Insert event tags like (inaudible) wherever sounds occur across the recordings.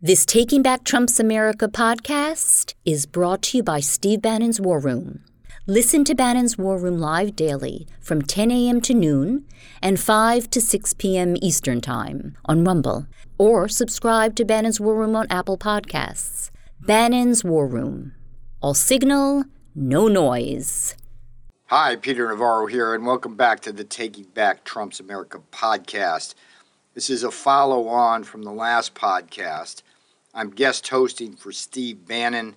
This Taking Back Trump's America podcast is brought to you by Steve Bannon's War Room. Listen to Bannon's War Room live daily from 10 a.m. to noon and 5 to 6 p.m. Eastern Time on Rumble, or subscribe to Bannon's War Room on Apple Podcasts. Bannon's War Room. All signal, no noise. Hi, Peter Navarro here, and welcome back to the Taking Back Trump's America podcast. This is a follow on from the last podcast I'm guest hosting for Steve Bannon,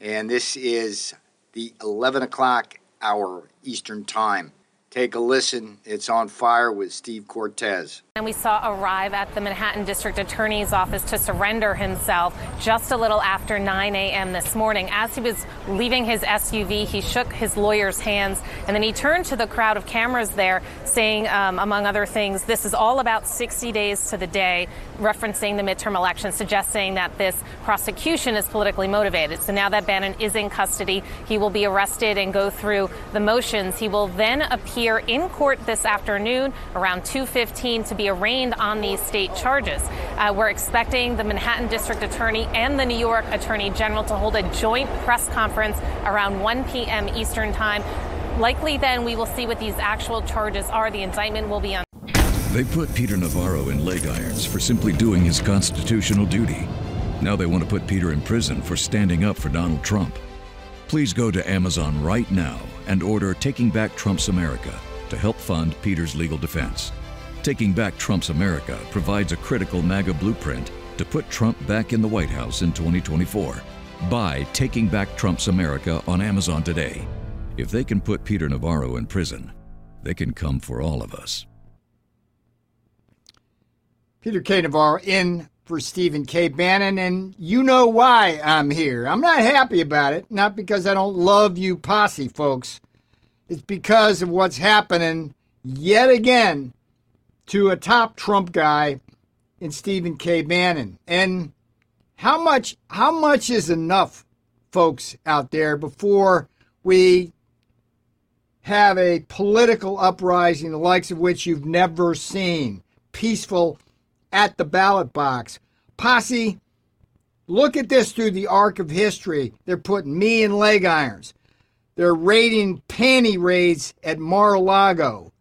and this is the 11 o'clock hour Eastern Time. Take a listen. It's on fire with Steve Cortes. And we saw arrive at the Manhattan District Attorney's office to surrender himself just a little after 9 a.m. this morning. As he was leaving his SUV, he shook his lawyer's hands and then he turned to the crowd of cameras there, saying, um, among other things, this is all about 60 days to the day, referencing the midterm election, suggesting that this prosecution is politically motivated. So now that Bannon is in custody, he will be arrested and go through the motions. He will then appear in court this afternoon around 2:15 to be arraigned on these state charges. Uh, we're expecting the Manhattan District Attorney and the New York Attorney General to hold a joint press conference around 1 p.m. Eastern Time. Likely then we will see what these actual charges are. The indictment will be on. They put Peter Navarro in leg irons for simply doing his constitutional duty. Now they want to put Peter in prison for standing up for Donald Trump. Please go to Amazon right now and order Taking Back Trump's America to help fund Peter's legal defense. Taking Back Trump's America provides a critical MAGA blueprint to put Trump back in the White House in 2024. Buy Taking Back Trump's America on Amazon today. If they can put Peter Navarro in prison, they can come for all of us. Peter K. Navarro in for Stephen K. Bannon, and you know why I'm here. I'm not happy about it, not because I don't love you posse, folks. It's because of what's happening yet again to a top Trump guy in Stephen K. Bannon. And how much how much is enough, folks out there, before we have a political uprising the likes of which you've never seen? Peaceful at the ballot box. Posse, look at this through the arc of history. They're putting me in leg irons. They're raiding panty raids at Mar-a-Lago.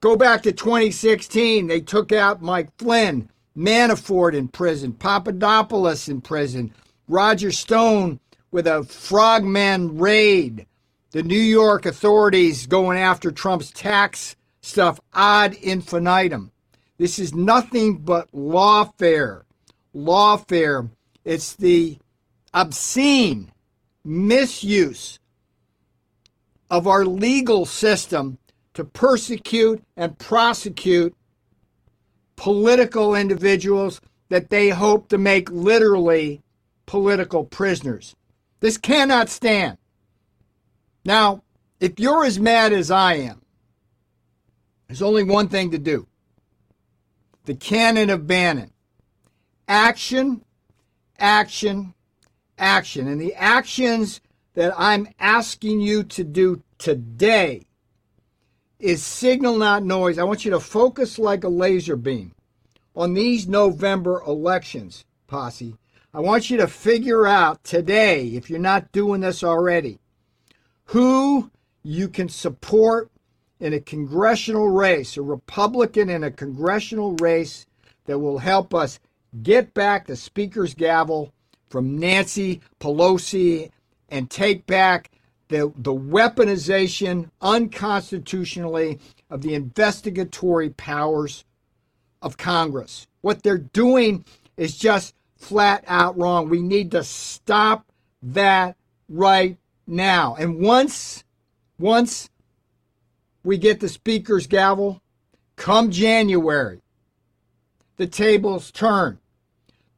Go back to 2016. They took out Mike Flynn, Manafort in prison, Papadopoulos in prison, Roger Stone with a frogman raid. The New York authorities going after Trump's tax stuff ad infinitum. This is nothing but lawfare. Lawfare. It's the obscene misuse of our legal system to persecute and prosecute political individuals that they hope to make literally political prisoners. This cannot stand. Now, if you're as mad as I am, there's only one thing to do the canon of Bannon. Action, action, action. And the actions that I'm asking you to do today is signal, not noise. I want you to focus like a laser beam on these November elections, posse. I want you to figure out today, if you're not doing this already, who you can support in a congressional race, a Republican in a congressional race that will help us get back the Speaker's gavel from Nancy Pelosi and take back the, the weaponization unconstitutionally of the investigatory powers of Congress. What they're doing is just flat out wrong. We need to stop that right now. And once once we get the Speaker's gavel, come January, the tables turn.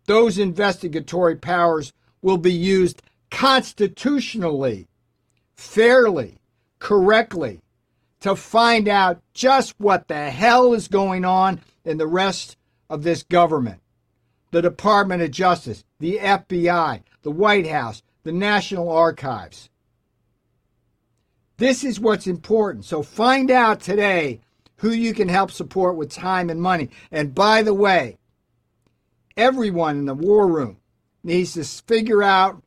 Those investigatory powers will be used constitutionally, fairly, correctly to find out just what the hell is going on in the rest of this government. The Department of Justice, the FBI, the White House, the National Archives. This is what's important. So find out today who you can help support with time and money. And by the way, everyone in the war room needs to figure out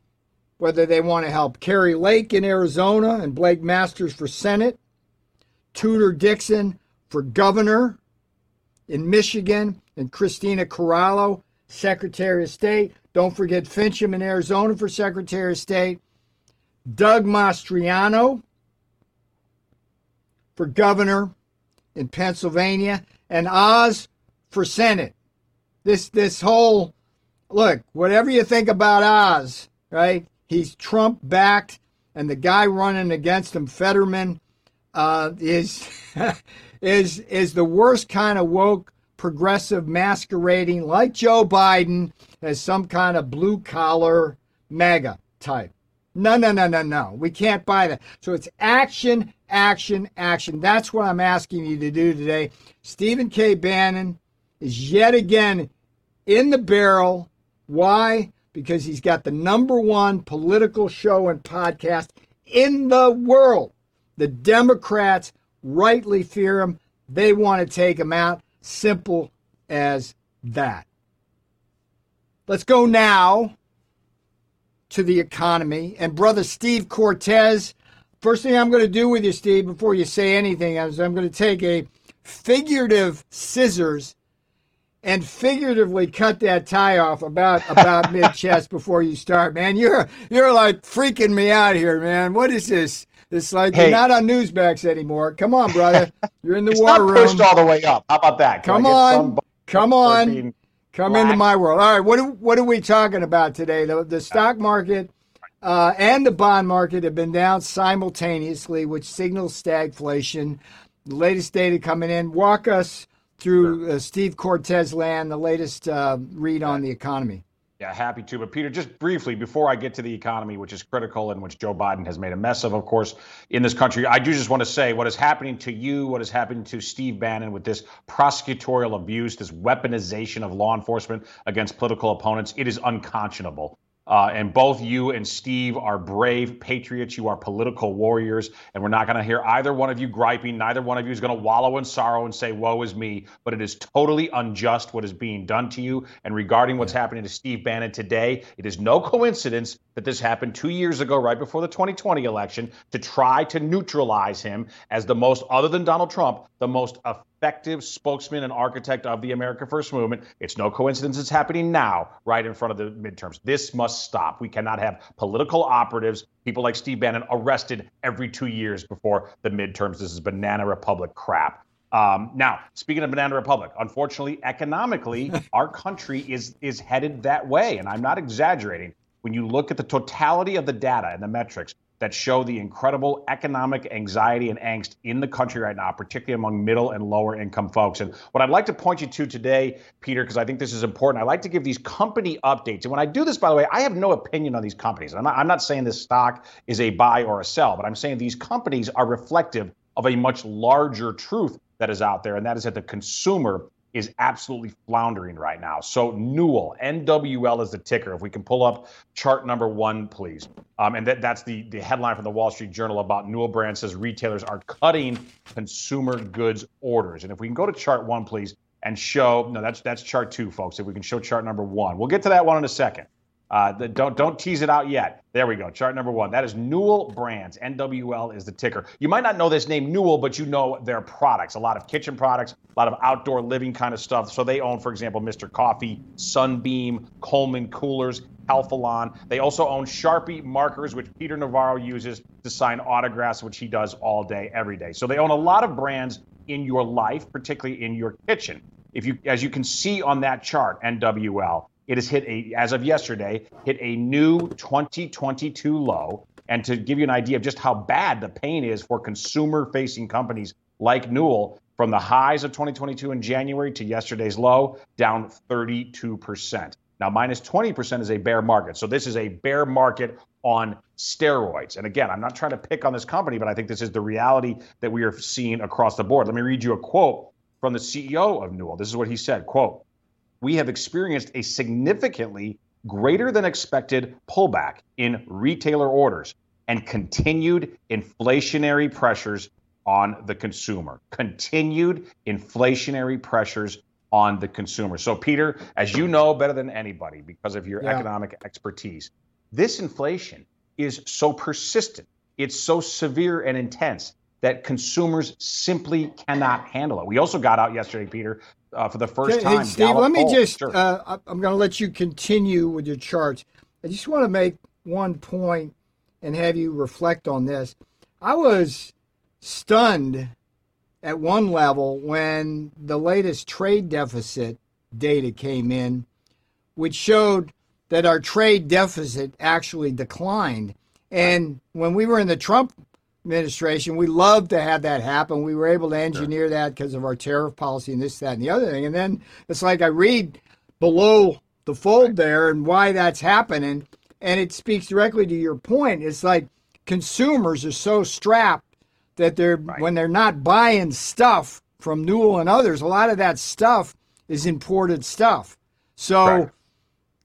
whether they want to help Kari Lake in Arizona and Blake Masters for Senate, Tudor Dixon for governor in Michigan, and Kristina Karamo, Secretary of State. Don't forget Finchem in Arizona for Secretary of State. Doug Mastriano for governor in Pennsylvania, and Oz for Senate. This this whole look, whatever you think about Oz, right? He's Trump backed, and the guy running against him, Fetterman, uh, is (laughs) is is the worst kind of woke progressive masquerading like Joe Biden as some kind of blue collar MAGA type. No, no, no, no, no. We can't buy that. So it's action, action, action. That's what I'm asking you to do today. Stephen K. Bannon is yet again in the barrel. Why? Because he's got the number one political show and podcast in the world. The Democrats rightly fear him. They want to take him out. Simple as that. Let's go now to the economy. And brother Steve Cortes, first thing I'm going to do with you, Steve, before you say anything, is I'm going to take a figurative scissors and figuratively cut that tie off about about (laughs) mid chest before you start, man. You're you're like freaking me out here, man. What is this? It's like hey. you're not on Newsmax anymore. Come on, brother. You're in the it's war not room. pushed all the way up. How about that? Can Come on. Come on. Come into my world. All right, what are, what are we talking about today? The, the stock market uh, and the bond market have been down simultaneously, which signals stagflation. The latest data coming in. Walk us through uh, Steve Cortes land, the latest uh, read on the economy. Yeah, happy to. But Peter, just briefly before I get to the economy, which is critical and which Joe Biden has made a mess of, of course, in this country, I do just want to say what is happening to you, what is happening to Steve Bannon with this prosecutorial abuse, this weaponization of law enforcement against political opponents. It is unconscionable. Uh, and both you and Steve are brave patriots. You are political warriors. And we're not going to hear either one of you griping. Neither one of you is going to wallow in sorrow and say, woe is me. But it is totally unjust what is being done to you. And regarding what's happening to Steve Bannon today, it is no coincidence that this happened two years ago, right before the 2020 election, to try to neutralize him as the most, other than Donald Trump, the most effective spokesman and architect of the America First movement. It's no coincidence it's happening now, right in front of the midterms. This must stop. We cannot have political operatives, people like Steve Bannon, arrested every two years before the midterms. This is banana republic crap. Um, now, speaking of banana republic, unfortunately, economically, (laughs) our country is is headed that way, and I'm not exaggerating. When you look at the totality of the data and the metrics, that show the incredible economic anxiety and angst in the country right now, particularly among middle and lower income folks. And what I'd like to point you to today, Peter, because I think this is important, I like to give these company updates. And when I do this, by the way, I have no opinion on these companies. I'm not, I'm not saying this stock is a buy or a sell, but I'm saying these companies are reflective of a much larger truth that is out there, and that is that the consumer is absolutely floundering right now. So Newell, NWL is the ticker. If we can pull up chart number one, please. Um, and that, that's the, the headline from the Wall Street Journal about Newell Brand says retailers are cutting consumer goods orders. And if we can go to chart one, please, and show, no, that's that's chart two, folks. If we can show chart number one. We'll get to that one in a second. Uh, the, don't don't tease it out yet. There we go. Chart number one. That is Newell Brands. NWL is the ticker. You might not know this name Newell, but you know their products. A lot of kitchen products, a lot of outdoor living kind of stuff. So they own, for example, Mr. Coffee, Sunbeam, Coleman Coolers, Calphalon. They also own Sharpie markers, which Peter Navarro uses to sign autographs, which he does all day, every day. So they own a lot of brands in your life, particularly in your kitchen. If you, as you can see on that chart, NWL, it has hit a, as of yesterday, hit a new 2022 low. And to give you an idea of just how bad the pain is for consumer facing companies like Newell, from the highs of 2022 in January to yesterday's low, down 32%. Now, minus 20% is a bear market. So this is a bear market on steroids. And again, I'm not trying to pick on this company, but I think this is the reality that we are seeing across the board. Let me read you a quote from the CEO of Newell. This is what he said, quote, we have experienced a significantly greater than expected pullback in retailer orders and continued inflationary pressures on the consumer. Continued inflationary pressures on the consumer. So, Peter, as you know better than anybody because of your Yeah. economic expertise, this inflation is so persistent, it's so severe and intense that consumers simply cannot handle it. We also got out yesterday, Peter, uh, for the first Hey, time. hey, Steve, Gallup let me poll. just, Sure. uh, I'm going to let you continue with your charts. I just want to make one point and have you reflect on this. I was stunned at one level when the latest trade deficit data came in, which showed that our trade deficit actually declined. And when we were in the Trump administration, we love to have that happen. We were able to engineer that because of our tariff policy and this, that, and the other thing. And then it's like I read below the fold there and why that's happening. And it speaks directly to your point. It's like consumers are so strapped that they're when they're not buying stuff from Newell and others, a lot of that stuff is imported stuff. So Correct.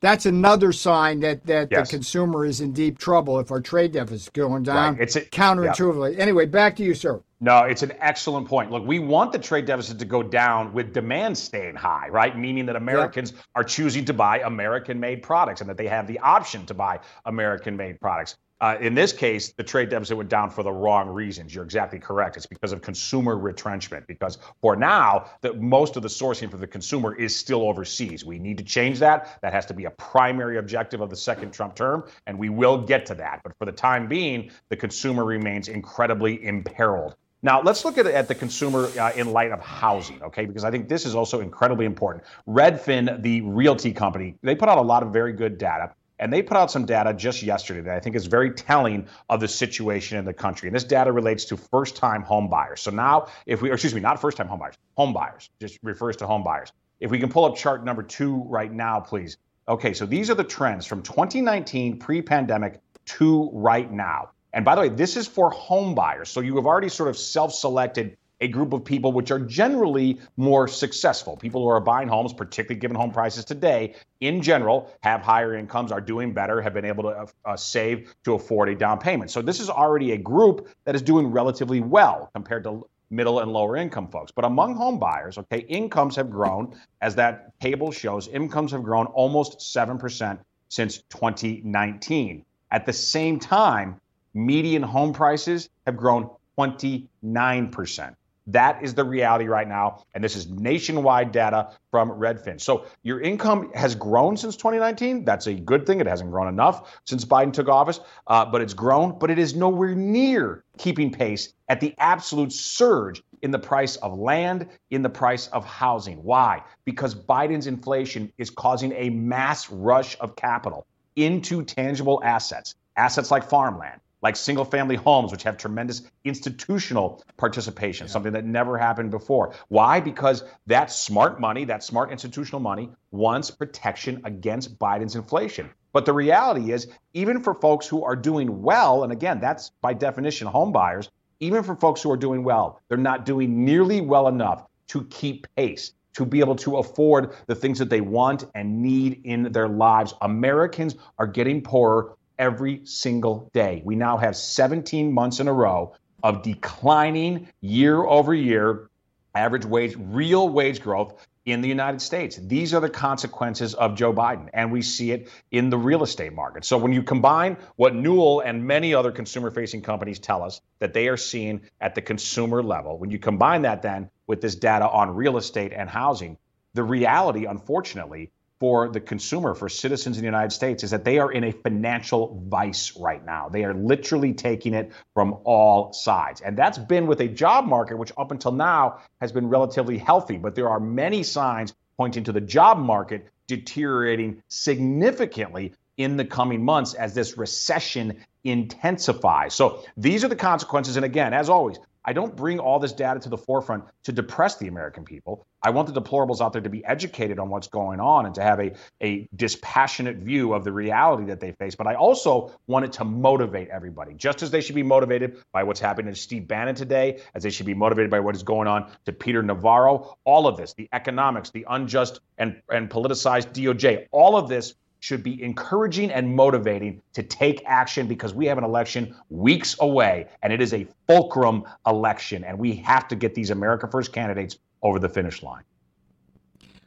That's another sign that, that Yes. the consumer is in deep trouble if our trade deficit is going down. Right. It's a- counterintuitively. Anyway, back to you, sir. No, it's an excellent point. Look, we want the trade deficit to go down with demand staying high, right? Meaning that Americans are choosing to buy American made products and that they have the option to buy American made products. Uh, in this case, the trade deficit went down for the wrong reasons. You're exactly correct. It's because of consumer retrenchment. Because for now, the, most of the sourcing for the consumer is still overseas. We need to change that. That has to be a primary objective of the second Trump term, and we will get to that. But for the time being, the consumer remains incredibly imperiled. Now, let's look at, at the consumer uh, in light of housing, okay? Because I think this is also incredibly important. Redfin, the realty company, they put out a lot of very good data. And they put out some data just yesterday that I think is very telling of the situation in the country. And this data relates to first time home buyers. So now, if we, excuse me, not first time home buyers, home buyers, just refers to home buyers. If we can pull up chart number two right now, please. Okay, so these are the trends from 2019 pre pandemic to right now. And by the way, this is for home buyers. So you have already sort of self selected a group of people which are generally more successful. People who are buying homes, particularly given home prices today, in general, have higher incomes, are doing better, have been able to uh, uh, save to afford a down payment. So this is already a group that is doing relatively well compared to middle and lower income folks. But among home buyers, okay, incomes have grown, as that table shows, incomes have grown almost 7% since 2019. At the same time, median home prices have grown 29%. That is the reality right now. And this is nationwide data from Redfin. So your income has grown since 2019. That's a good thing. It hasn't grown enough since Biden took office, uh, but it's grown, but it is nowhere near keeping pace at the absolute surge in the price of land, in the price of housing. Why? Because Biden's inflation is causing a mass rush of capital into tangible assets, assets like farmland, like single family homes, which have tremendous institutional participation, something that never happened before. Why? Because that smart money, that smart institutional money, wants protection against Biden's inflation. But the reality is, even for folks who are doing well, and again, that's by definition home buyers, even for folks who are doing well, they're not doing nearly well enough to keep pace to be able to afford the things that they want and need in their lives. Americans are getting poorer every single day. We now have 17 months in a row of declining year over year average wage, real wage growth in the United States. These are the consequences of Joe Biden, and we see it in the real estate market. So when you combine what Newell and many other consumer facing companies tell us that they are seeing at the consumer level, when you combine that then with this data on real estate and housing, the reality, unfortunately, for the consumer, for citizens in the United States, is that they are in a financial vice right now. They are literally taking it from all sides. And that's been with a job market, which up until now has been relatively healthy. But there are many signs pointing to the job market deteriorating significantly in the coming months as this recession intensifies. So these are the consequences. And again, as always, I don't bring all this data to the forefront to depress the American people. I want the deplorables out there to be educated on what's going on and to have a, a dispassionate view of the reality that they face. But I also want it to motivate everybody, just as they should be motivated by what's happening to Steve Bannon today, as they should be motivated by what is going on to Peter Navarro. All of this, the economics, the unjust and, and politicized DOJ, all of this should be encouraging and motivating to take action because we have an election weeks away and it is a fulcrum election and we have to get these America First candidates over the finish line.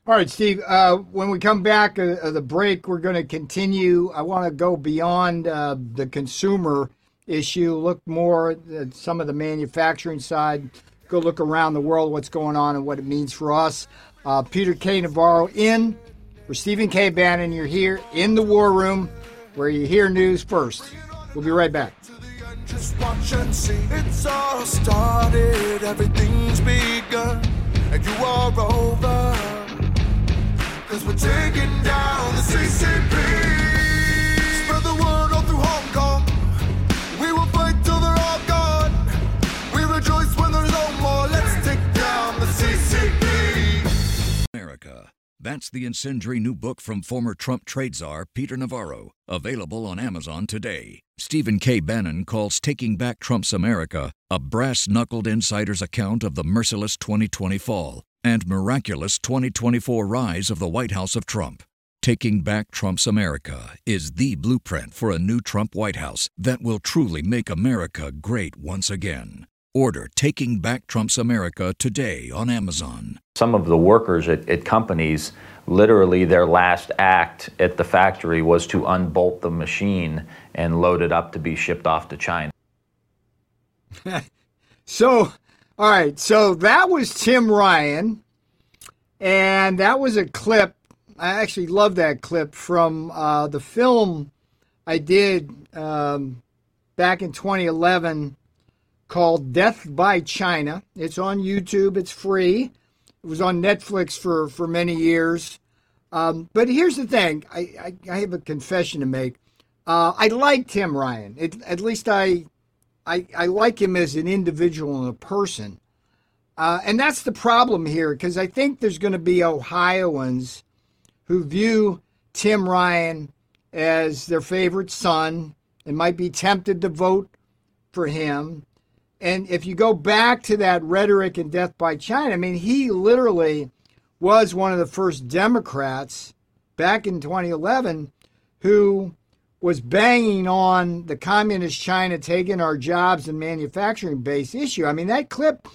All right, Steve. Uh, when we come back uh, uh the break, we're going to continue. I want to go beyond uh, the consumer issue, look more at some of the manufacturing side, go look around the world, what's going on, and what it means for us. Uh, Peter K. Navarro in for Stephen K. Bannon. You're here in the War Room, where you hear news first. We'll be right back. Just watch and see. It's all started, everything's begun, and you are over. Cause we're taking down the CCP. That's the incendiary new book from former Trump trade czar Peter Navarro, available on Amazon today. Stephen K. Bannon calls Taking Back Trump's America a brass knuckled insider's account of the merciless 2020 fall and miraculous 2024 rise of the White House of Trump. Taking Back Trump's America is the blueprint for a new Trump White House that will truly make America great once again. Order Taking Back Trump's America today on Amazon. Some of the workers at, at, companies, literally their last act at the factory was to unbolt the machine and load it up to be shipped off to China. (laughs) so all right, so that was Tim Ryan, and that was a clip. I actually love that clip from uh, the film I did um, back in 2011 called Death by China. It's on YouTube, it's free. It was on Netflix for, for many years. Um, but here's the thing I, I, I, have a confession to make. Uh, I like Tim Ryan. It, at least I I, I like him as an individual and a person. Uh, and that's the problem here because I think there's going to be Ohioans who view Tim Ryan as their favorite son and might be tempted to vote for him. And if you go back to that rhetoric and Death by China, I mean, he literally was one of the first Democrats back in 2011 who was banging on the communist China taking our jobs and manufacturing base issue. I mean, that clip,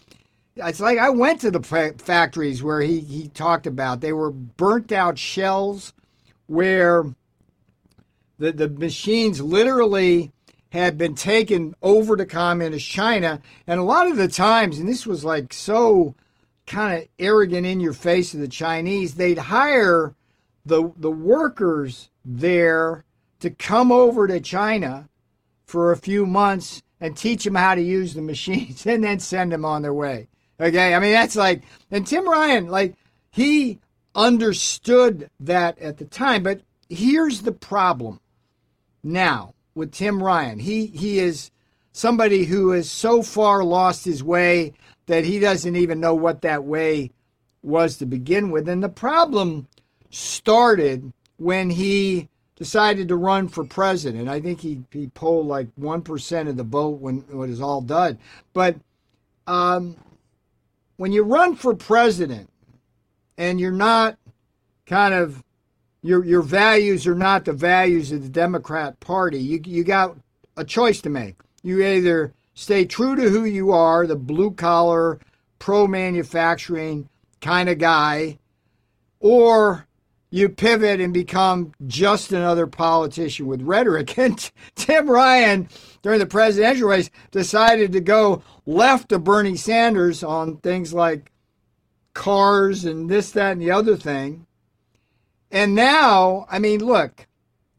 it's like I went to the factories where he, he talked about they were burnt out shells where the, the machines literally had been taken over to communist China. And a lot of the times, and this was like so kind of arrogant in your face of the Chinese, they'd hire the the workers there to come over to China for a few months and teach them how to use the machines (laughs) and then send them on their way. Okay. I mean, that's like, and Tim Ryan, like, he understood that at the time. But here's the problem now with Tim Ryan. He, he is somebody who has so far lost his way that he doesn't even know what that way was to begin with. And the problem started when he decided to run for president. I think he, he polled like 1% of the vote when, it was all done. But um, when you run for president and you're not kind of, your, your values are not the values of the Democrat Party, you, you got a choice to make. You either stay true to who you are, the blue collar, pro manufacturing kind of guy, or you pivot and become just another politician with rhetoric. (laughs) And Tim Ryan, during the presidential race, decided to go left of Bernie Sanders on things like cars and this, that, and the other thing. And now, I mean, look,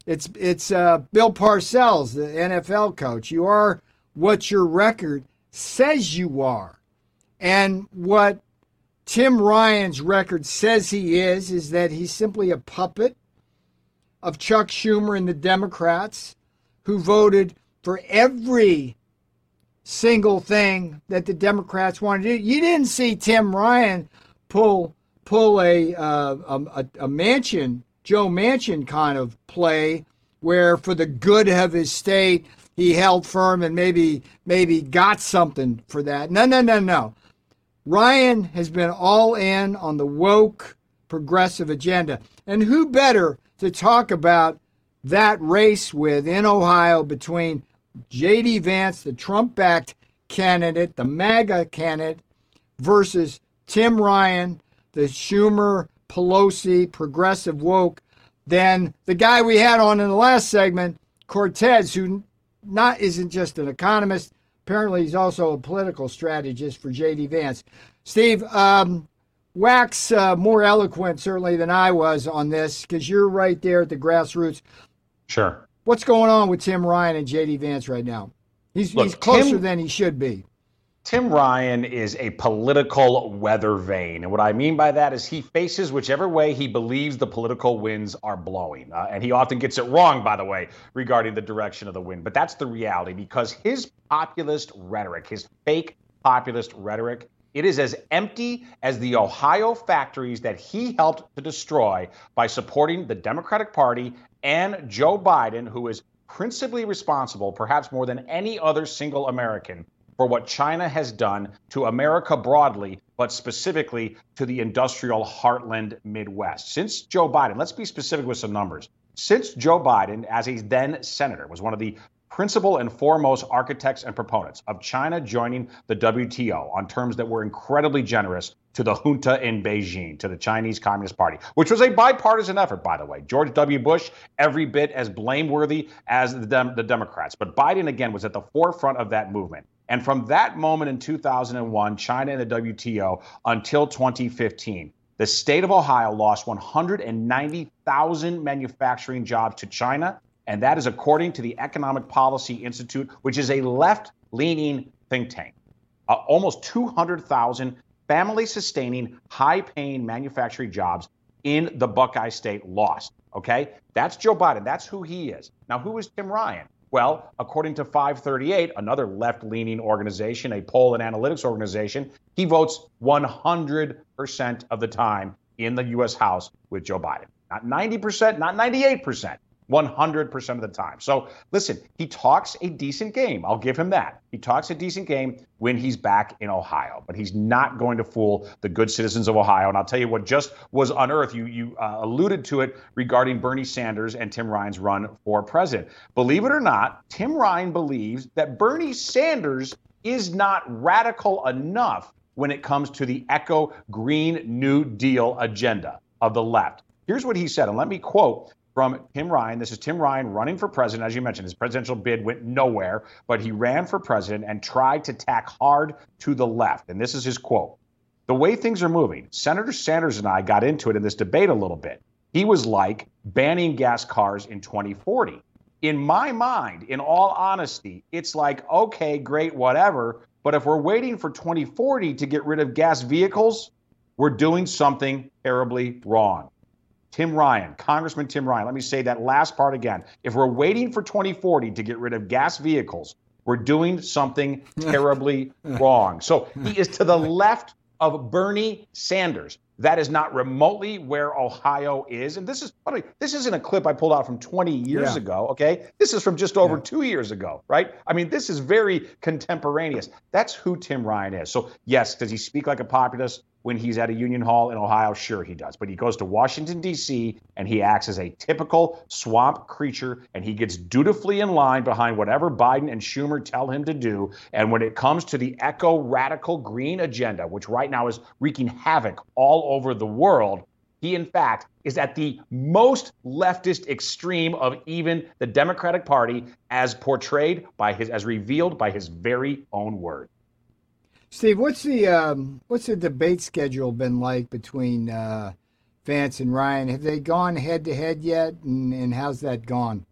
it's it's uh, Bill Parcells, the NFL coach. You are what your record says you are, and what Tim Ryan's record says he is, is that he's simply a puppet of Chuck Schumer and the Democrats who voted for every single thing that the Democrats wanted to do. You didn't see Tim Ryan pull pull a uh, a, a Manchin Joe Manchin kind of play where for the good of his state he held firm and maybe maybe got something for that. No, no, no, no. Ryan has been all in on the woke progressive agenda. And who better to talk about that race with in Ohio between J.D. Vance, the Trump backed candidate, the MAGA candidate, versus Tim Ryan, the Schumer Pelosi, progressive woke, than the guy we had on in the last segment, Cortes, who not isn't just an economist. Apparently, he's also a political strategist for J.D. Vance. Steve, um, wax uh, more eloquent certainly than I was on this because you're right there at the grassroots. Sure. What's going on with Tim Ryan and J.D. Vance right now? He's, Look, he's closer Tim, than he should be. Tim Ryan is a political weather vane. And what I mean by that is he faces whichever way he believes the political winds are blowing. Uh, and he often gets it wrong, by the way, regarding the direction of the wind. But that's the reality because his populist rhetoric, his fake populist rhetoric, it is as empty as the Ohio factories that he helped to destroy by supporting the Democratic Party and Joe Biden, who is principally responsible, perhaps more than any other single American, for what China has done to America broadly, but specifically to the industrial heartland Midwest. Since Joe Biden, let's be specific with some numbers. Since Joe Biden, as a then senator, was one of the principal and foremost architects and proponents of China joining the WTO on terms that were incredibly generous to the junta in Beijing, to the Chinese Communist Party, which was a bipartisan effort, by the way. George W. Bush, every bit as blameworthy as the, Dem- the Democrats. But Biden, again, was at the forefront of that movement. And from that moment in 2001, China and the WTO until 2015, the state of Ohio lost 190,000 manufacturing jobs to China and that is according to the Economic Policy Institute, which is a left leaning think tank. Uh, almost 200,000 family sustaining, high paying manufacturing jobs in the Buckeye State lost. Okay? That's Joe Biden. That's who he is. Now, who is Tim Ryan? Well, according to 538, another left leaning organization, a poll and analytics organization, he votes 100% of the time in the U.S. House with Joe Biden. Not 90%, not 98%. 100% of the time. So listen, he talks a decent game. I'll give him that. He talks a decent game when he's back in Ohio, but he's not going to fool the good citizens of Ohio. And I'll tell you what just was unearthed. You you uh, alluded to it regarding Bernie Sanders and Tim Ryan's run for president. Believe it or not, Tim Ryan believes that Bernie Sanders is not radical enough when it comes to the eco green new deal agenda of the left. Here's what he said, and let me quote from Tim Ryan. This is Tim Ryan running for president. As you mentioned, his presidential bid went nowhere, but he ran for president and tried to tack hard to the left. And this is his quote The way things are moving, Senator Sanders and I got into it in this debate a little bit. He was like banning gas cars in 2040. In my mind, in all honesty, it's like, okay, great, whatever. But if we're waiting for 2040 to get rid of gas vehicles, we're doing something terribly wrong. Tim Ryan, Congressman Tim Ryan, let me say that last part again. If we're waiting for 2040 to get rid of gas vehicles, we're doing something (laughs) terribly wrong. So he is to the left of Bernie Sanders. That is not remotely where Ohio is. And this is, by the way, this isn't a clip I pulled out from 20 years yeah. ago, okay? This is from just over yeah. two years ago, right? I mean, this is very contemporaneous. That's who Tim Ryan is. So, yes, does he speak like a populist? when he's at a union hall in Ohio? Sure, he does. But he goes to Washington, D.C., and he acts as a typical swamp creature, and he gets dutifully in line behind whatever Biden and Schumer tell him to do. And when it comes to the eco radical green agenda, which right now is wreaking havoc all over the world, he, in fact, is at the most leftist extreme of even the Democratic Party as portrayed by his, as revealed by his very own word. Steve, what's the um, what's the debate schedule been like between uh, Vance and Ryan? Have they gone head to head yet, and, and how's that gone?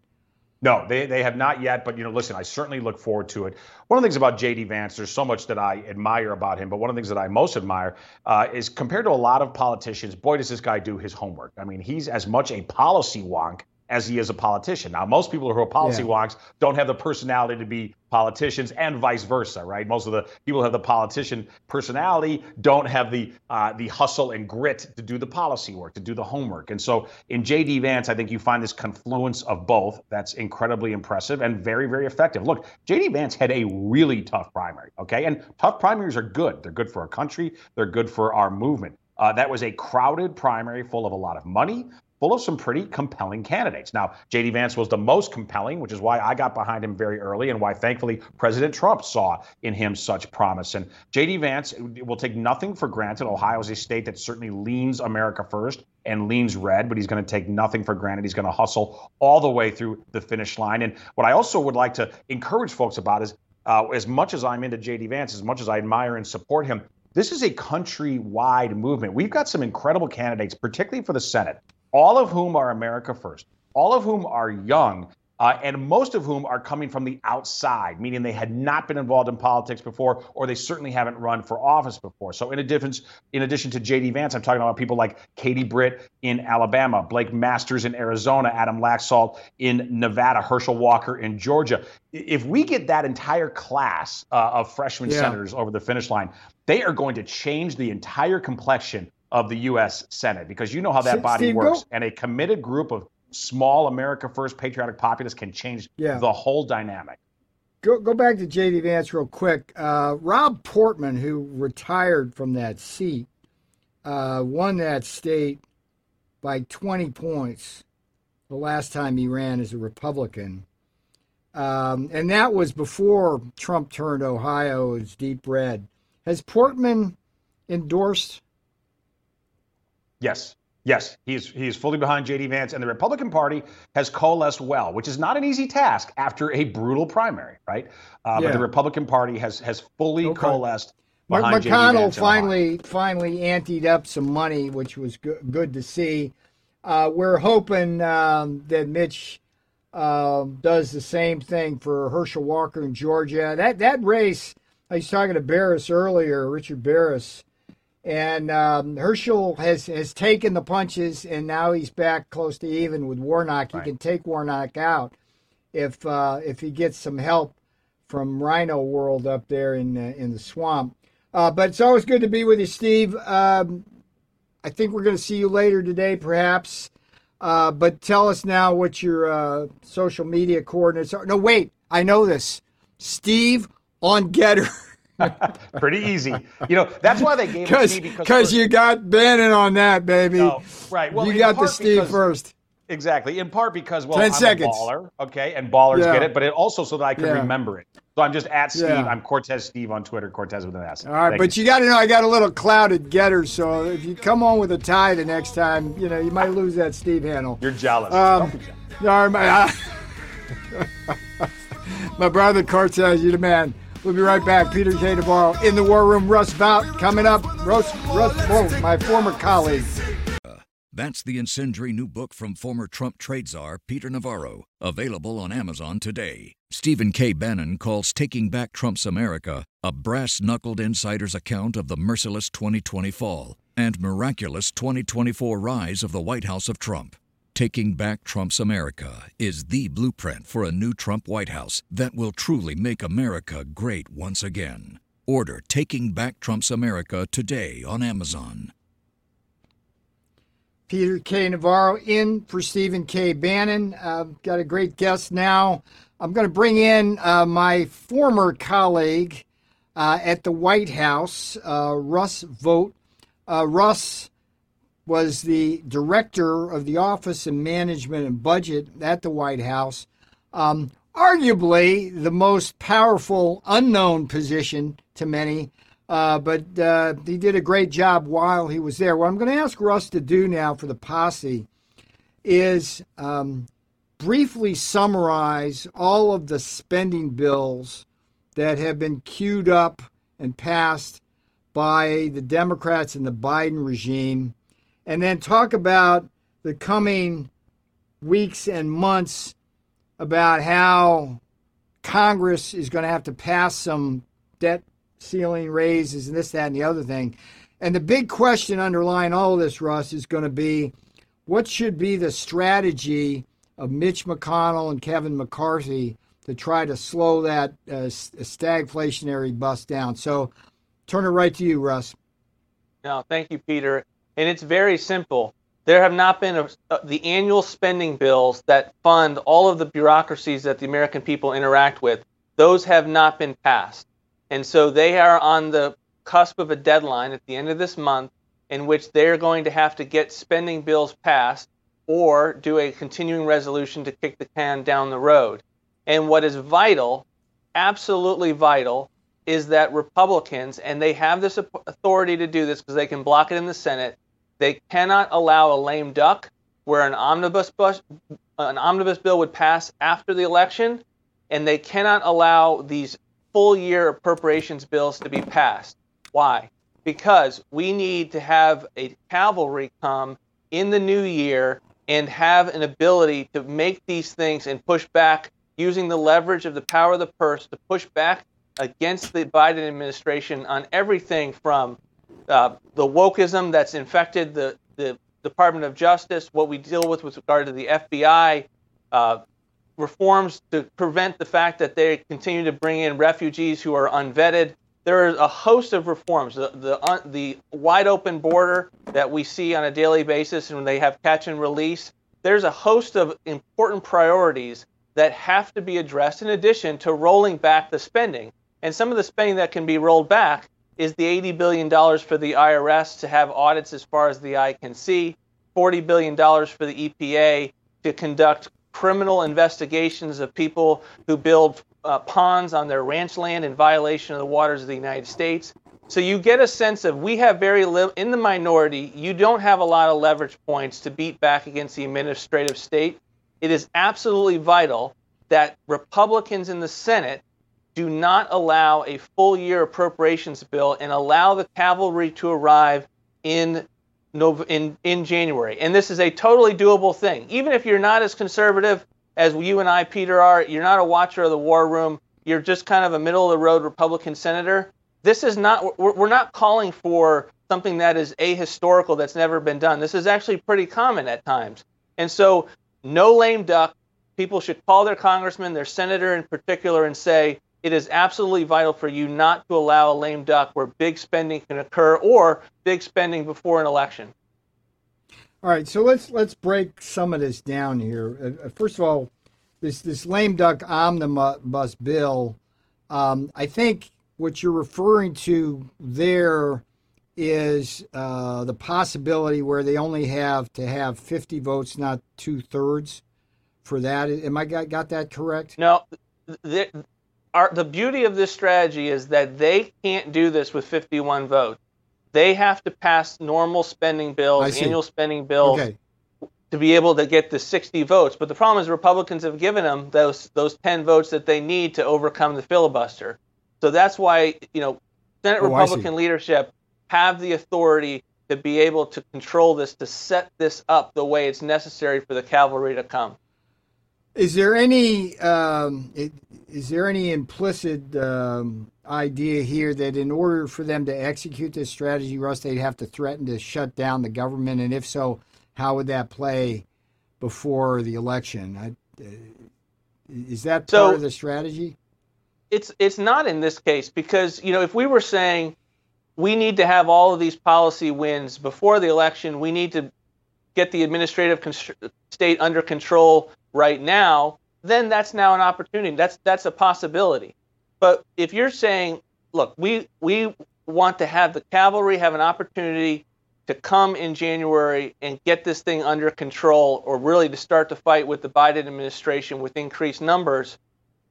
No, they, they have not yet. But you know, listen, I certainly look forward to it. One of the things about J.D. Vance, there's so much that I admire about him, but one of the things that I most admire uh, is compared to a lot of politicians, boy, does this guy do his homework. I mean, he's as much a policy wonk as he is a politician. Now, most people who are policy yeah. wonks don't have the personality to be politicians, and vice versa, right? Most of the people who have the politician personality don't have the uh, the hustle and grit to do the policy work, to do the homework. And so, in J.D. Vance, I think you find this confluence of both that's incredibly impressive and very, very effective. Look, J.D. Vance had a really tough primary, okay? And tough primaries are good. They're good for our country. They're good for our movement. Uh, that was a crowded primary full of a lot of money, full of some pretty compelling candidates. Now, J.D. Vance was the most compelling, which is why I got behind him very early and why, thankfully, President Trump saw in him such promise. And J.D. Vance will take nothing for granted. Ohio is a state that certainly leans America first. and leans red, but he's going to take nothing for granted. He's going to hustle all the way through the finish line. And what I also would like to encourage folks about is uh, as much as I'm into JD Vance, as much as I admire and support him, this is a country-wide movement. We've got some incredible candidates, particularly for the Senate, all of whom are America first, all of whom are young, uh, and most of whom are coming from the outside, meaning they had not been involved in politics before, or they certainly haven't run for office before. So, in addition, in addition to J.D. Vance, I'm talking about people like Katie Britt in Alabama, Blake Masters in Arizona, Adam Laxalt in Nevada, Herschel Walker in Georgia. If we get that entire class uh, of freshman yeah. senators over the finish line, they are going to change the entire complexion of the U.S. Senate because you know how that body Steve, works, go. and a committed group of small America First patriotic populists can change yeah. the whole dynamic. Go, go back to J.D. Vance real quick. Uh, Rob Portman, who retired from that seat, uh, won that state by 20 points the last time he ran as a Republican. Um, and that was before Trump turned Ohio as deep red. Has Portman endorsed? Yes. Yes, he's he's fully behind JD Vance, and the Republican Party has coalesced well, which is not an easy task after a brutal primary, right? Uh, yeah. But the Republican Party has has fully okay. coalesced. Behind McConnell finally finally anteed up some money, which was good, good to see. Uh, we're hoping um, that Mitch uh, does the same thing for Herschel Walker in Georgia. That that race, I was talking to Baris earlier, Richard Baris and um, Herschel has, has taken the punches, and now he's back close to even with Warnock. Right. He can take Warnock out if uh, if he gets some help from RINO World up there in uh, in the swamp. Uh, but it's always good to be with you, Steve. Um, I think we're going to see you later today, perhaps. Uh, but tell us now what your uh, social media coordinates are. No, wait, I know this. Steve on GETTR. (laughs) (laughs) Pretty easy. You know, that's why they gave it to me because you got Bannon on that, baby. No, right. Well, you got the Steve because, first. Exactly. In part because well, 10 I'm seconds. a baller, okay, and ballers yeah. get it, but it also so that I can yeah. remember it. So I'm just at Steve. Yeah. I'm Cortes Steve on Twitter. Cortes with an S. All right, Thank but you, you got to know I got a little clouded GETTR, so if you come on with a tie the next time, you know you might lose that Steve handle. You're jealous. Um, jealous. My, (laughs) my brother Cortes, you're the man. We'll be right back. Peter K. Navarro in the War Room. Russ Vought coming up. Russ, Russ, whoa, my former colleague. Uh, that's the incendiary new book from former Trump trade czar Peter Navarro, available on Amazon today. Stephen K. Bannon calls Taking Back Trump's America a brass knuckled insider's account of the merciless 2020 fall and miraculous 2024 rise of the White House of Trump. Taking Back Trump's America is the blueprint for a new Trump White House that will truly make America great once again. Order Taking Back Trump's America today on Amazon. Peter K. Navarro in for Stephen K. Bannon. Uh, got a great guest now. I'm going to bring in uh, my former colleague uh, at the White House, uh, Russ Vought. Uh, Russ was the director of the Office of Management and Budget at the White House. Um, arguably the most powerful unknown position to many, uh, but uh, he did a great job while he was there. What I'm going to ask Russ to do now for the posse is um, briefly summarize all of the spending bills that have been queued up and passed by the Democrats and the Biden regime and then talk about the coming weeks and months about how Congress is going to have to pass some debt ceiling raises and this, that, and the other thing. And the big question underlying all of this, Russ, is going to be what should be the strategy of Mitch McConnell and Kevin McCarthy to try to slow that uh, stagflationary bust down. So turn it right to you, Russ. No, thank you, Peter and it's very simple. There have not been a, the annual spending bills that fund all of the bureaucracies that the American people interact with. Those have not been passed. And so they are on the cusp of a deadline at the end of this month in which they're going to have to get spending bills passed or do a continuing resolution to kick the can down the road. And what is vital, absolutely vital, is that Republicans, and they have this authority to do this because they can block it in the Senate, They cannot allow a lame duck where an omnibus bus, an omnibus bill would pass after the election, and they cannot allow these full year appropriations bills to be passed. Why? Because we need to have a cavalry come in the new year and have an ability to make these things and push back using the leverage of the power of the purse to push back against the Biden administration on everything from uh, the wokeism that's infected the, the Department of Justice, what we deal with with regard to the FBI, uh, reforms to prevent the fact that they continue to bring in refugees who are unvetted. There is a host of reforms. The, the, uh, the wide open border that we see on a daily basis and when they have catch and release, there's a host of important priorities that have to be addressed in addition to rolling back the spending. And some of the spending that can be rolled back is the $80 billion for the IRS to have audits as far as the eye can see, $40 billion for the EPA to conduct criminal investigations of people who build uh, ponds on their ranch land in violation of the waters of the United States. So you get a sense of we have very little in the minority. You don't have a lot of leverage points to beat back against the administrative state. It is absolutely vital that Republicans in the Senate do not allow a full year appropriations bill and allow the cavalry to arrive in in in January. And this is a totally doable thing. Even if you're not as conservative as you and I, Peter, are, you're not a watcher of the war room. You're just kind of a middle of the road Republican senator. This is not. We're, we're not calling for something that is ahistorical that's never been done. This is actually pretty common at times. And so, no lame duck. People should call their congressman, their senator in particular, and say, it is absolutely vital for you not to allow a lame duck where big spending can occur or big spending before an election. All right, so let's let's break some of this down here. Uh, uh first of all, this this lame duck omnibus bill. Um, I think what you're referring to there is uh, the possibility where they only have to have 50 votes, not two thirds, for that. Am I got, got that correct? No, our, the beauty of this strategy is that they can't do this with 51 votes. They have to pass normal spending bills, annual spending bills, okay. to be able to get the 60 votes. But the problem is Republicans have given them those those 10 votes that they need to overcome the filibuster. So that's why you know Senate oh, Republican leadership have the authority to be able to control this, to set this up the way it's necessary for the cavalry to come. Is there any um, is there any implicit um, idea here that in order for them to execute this strategy, Russ, they'd have to threaten to shut down the government, and if so, how would that play before the election? I, uh, is that part so, of the strategy? It's it's not in this case because you know if we were saying we need to have all of these policy wins before the election, we need to get the administrative state under control right now, then that's now an opportunity. That's that's a possibility. But if you're saying, look, we we want to have the cavalry have an opportunity to come in January and get this thing under control, or really to start to fight with the Biden administration with increased numbers,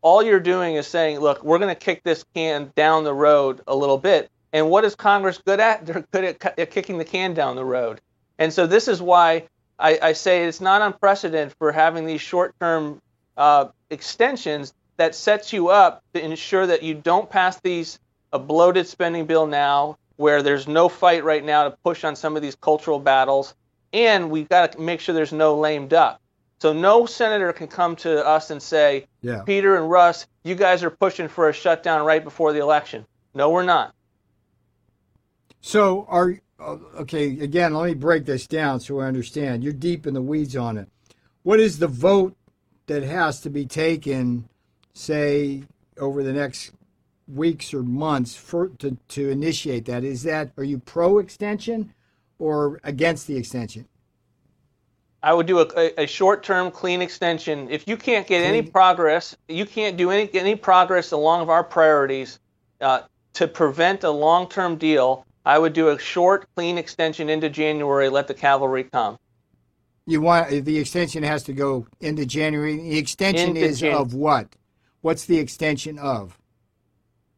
all you're doing is saying, look, we're going to kick this can down the road a little bit. And what is Congress good at? (laughs) They're good at, at kicking the can down the road. And so this is why I, I say it's not unprecedented for having these short-term uh, extensions that sets you up to ensure that you don't pass these a bloated spending bill now, where there's no fight right now to push on some of these cultural battles, and we've got to make sure there's no lame duck. So no senator can come to us and say, yeah. Peter and Russ, you guys are pushing for a shutdown right before the election. No, we're not. So are okay, again, let me break this down so I understand. You're deep in the weeds on it. What is the vote that has to be taken, say, over the next weeks or months for to, to initiate that? Is that are you pro extension or against the extension? I would do a, a short-term clean extension. If you can't get clean. any progress, you can't do any any progress along of our priorities uh, to prevent a long-term deal I would do a short, clean extension into January, let the cavalry come. You want the extension has to go into January. The extension into is Jan- of what? What's the extension of?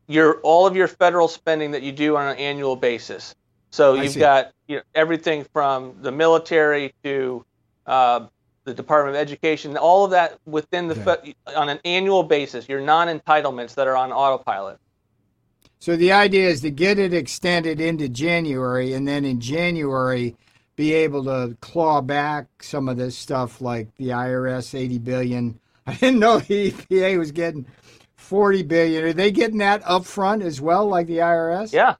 Your all of your federal spending that you do on an annual basis. So you've got you know, everything from the military to uh, the Department of Education, all of that within the okay. on an annual basis, your non-entitlements that are on autopilot. So the idea is to get it extended into January, and then in January be able to claw back some of this stuff like the IRS 80 billion. (laughs) I didn't know the EPA was getting 40 billion. Are they getting that up front as well, like the IRS? Yeah,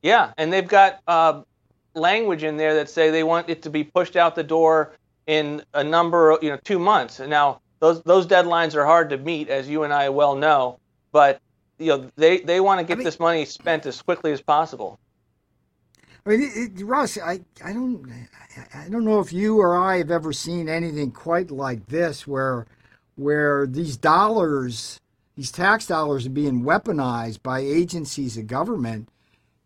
yeah, and they've got uh, language in there that say they want it to be pushed out the door in a number, of, you know, two months. And now those those deadlines are hard to meet, as you and I well know. But you know, they they want to get I mean, this money spent as quickly as possible. I mean, it, Russ, I, I don't I don't know if you or I have ever seen anything quite like this, where where these dollars, these tax dollars, are being weaponized by agencies of government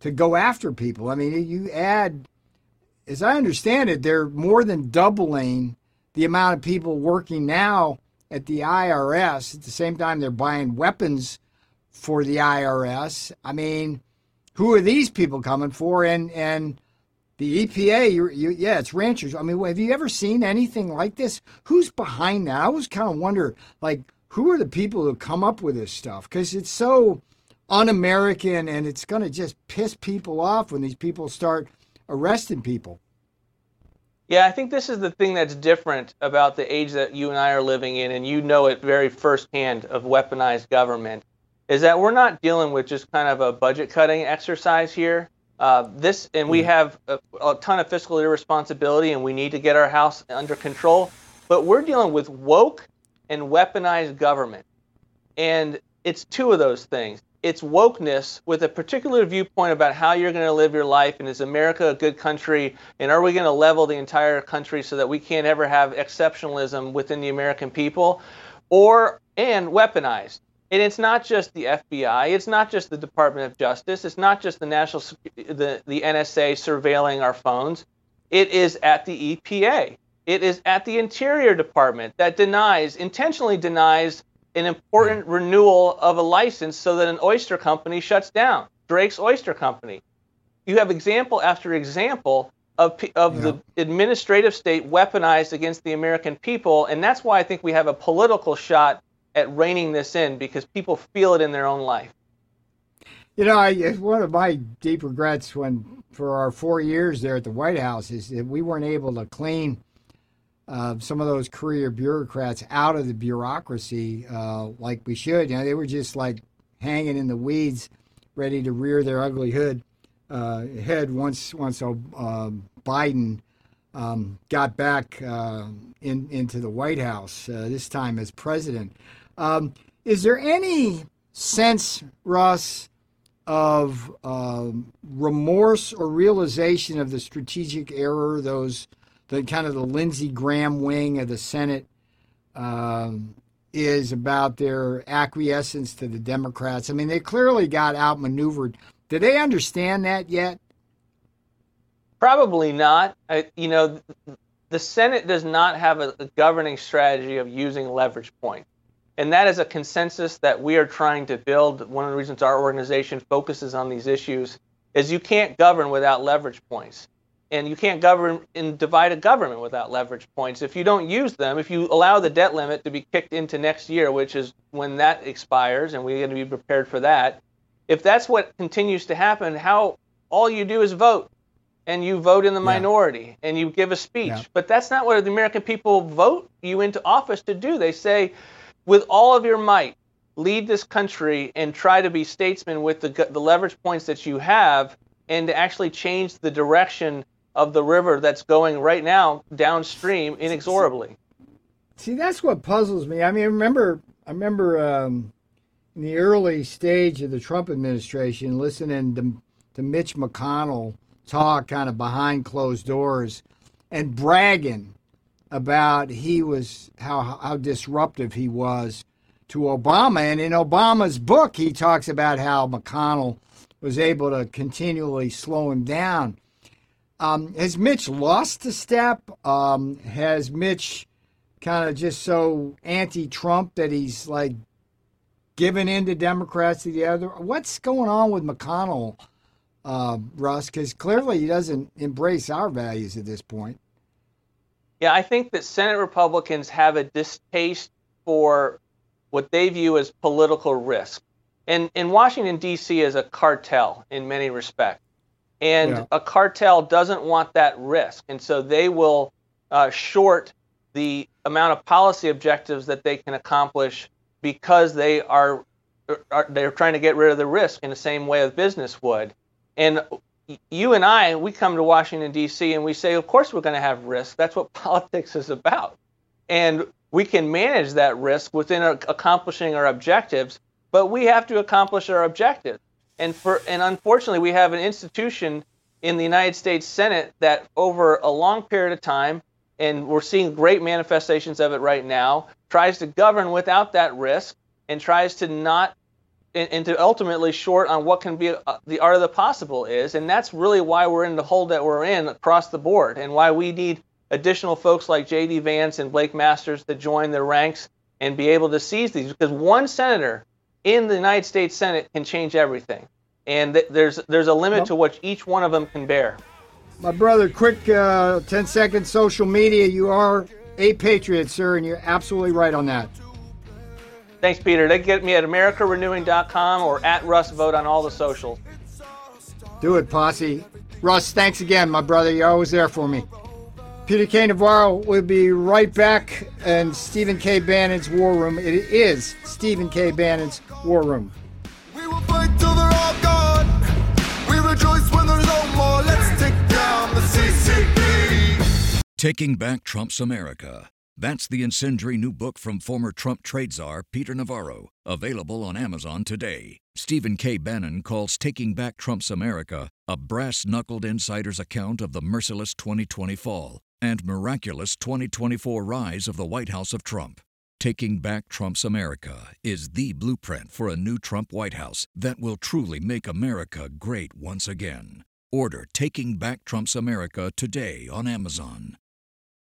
to go after people. I mean, you add, as I understand it, they're more than doubling the amount of people working now at the IRS. At the same time, they're buying weapons for the IRS. I mean, who are these people coming for? And and the EPA, you, you, yeah, it's ranchers. I mean, have you ever seen anything like this? Who's behind that? I always kind of wonder, like, who are the people who come up with this stuff? Because it's so un-American, and it's going to just piss people off when these people start arresting people. Yeah, I think this is the thing that's different about the age that you and I are living in, and you know it very firsthand of weaponized government is that we're not dealing with just kind of a budget cutting exercise here. Uh, this and we have a, a, ton of fiscal irresponsibility, and we need to get our house under control. But we're dealing with woke and weaponized government, and it's two of those things. It's wokeness with a particular viewpoint about how you're going to live your life, and is America a good country, and are we going to level the entire country so that we can't ever have exceptionalism within the American people, or and weaponized and it's not just the FBI, it's not just the Department of Justice, it's not just the national the, the NSA surveilling our phones. It is at the EPA. It is at the Interior Department that denies intentionally denies an important hmm. renewal of a license so that an oyster company shuts down. Drake's Oyster Company. You have example after example of, of yeah. the administrative state weaponized against the American people, and that's why I think we have a political shot at reining this in because people feel it in their own life. You know, I, one of my deep regrets when for our four years there at the White House is that we weren't able to clean uh, some of those career bureaucrats out of the bureaucracy uh, like we should. You know, they were just like hanging in the weeds, ready to rear their ugly hood uh, head once once uh, Biden um, got back uh, in into the White House. Uh, this time as president. Um, is there any sense, Russ, of um, remorse or realization of the strategic error? Those, the kind of the Lindsey Graham wing of the Senate um, is about their acquiescence to the Democrats. I mean, they clearly got outmaneuvered. Do they understand that yet? Probably not. I, you know, the Senate does not have a, a governing strategy of using leverage point. And that is a consensus that we are trying to build. One of the reasons our organization focuses on these issues is you can't govern without leverage points. And you can't govern and divide a government without leverage points. If you don't use them, if you allow the debt limit to be kicked into next year, which is when that expires, and we're going to be prepared for that, if that's what continues to happen, how all you do is vote and you vote in the yeah. minority and you give a speech. Yeah. But that's not what the American people vote you into office to do. They say, with all of your might, lead this country and try to be statesman with the, the leverage points that you have and to actually change the direction of the river that's going right now downstream inexorably. See, that's what puzzles me. I mean, I remember, I remember um, in the early stage of the Trump administration, listening to, to Mitch McConnell talk kind of behind closed doors and bragging about he was how how disruptive he was to Obama. And in Obama's book, he talks about how McConnell was able to continually slow him down. Um, has Mitch lost a step? Um, has Mitch kind of just so anti-Trump that he's like given in to Democrats to the other? What's going on with McConnell uh, Russ, because clearly he doesn't embrace our values at this point. Yeah, I think that Senate Republicans have a distaste for what they view as political risk. And, and Washington, D.C. is a cartel in many respects. And yeah. a cartel doesn't want that risk. And so they will uh, short the amount of policy objectives that they can accomplish because they are, are they're trying to get rid of the risk in the same way as business would. And you and I, we come to Washington, D.C., and we say, of course, we're going to have risk. That's what (laughs) politics is about. And we can manage that risk within accomplishing our objectives, but we have to accomplish our objectives. And, for, and unfortunately, we have an institution in the United States Senate that, over a long period of time, and we're seeing great manifestations of it right now, tries to govern without that risk and tries to not and, and to ultimately short on what can be uh, the art of the possible is. And that's really why we're in the hole that we're in across the board and why we need additional folks like J.D. Vance and Blake Masters to join the ranks and be able to seize these because one senator in the United States Senate can change everything. And th- there's there's a limit to what each one of them can bear. My brother, quick uh, 10 second social media. You are a patriot, sir, and you're absolutely right on that. Thanks, Peter. They can get me at AmericaRenewing.com or at Russ Vought on all the socials. Do it, posse. Russ, thanks again, my brother. You're always there for me. Peter K. Navarro will be right back in Stephen K. Bannon's War Room. It is Stephen K. Bannon's War Room. We will fight till they're all gone. We rejoice when there's no more. Let's take down the CCP. Taking Back Trump's America that's the incendiary new book from former Trump trade czar Peter Navarro, available on Amazon today. Stephen K. Bannon calls Taking Back Trump's America a brass knuckled insider's account of the merciless 2020 fall and miraculous 2024 rise of the White House of Trump. Taking Back Trump's America is the blueprint for a new Trump White House that will truly make America great once again. Order Taking Back Trump's America today on Amazon.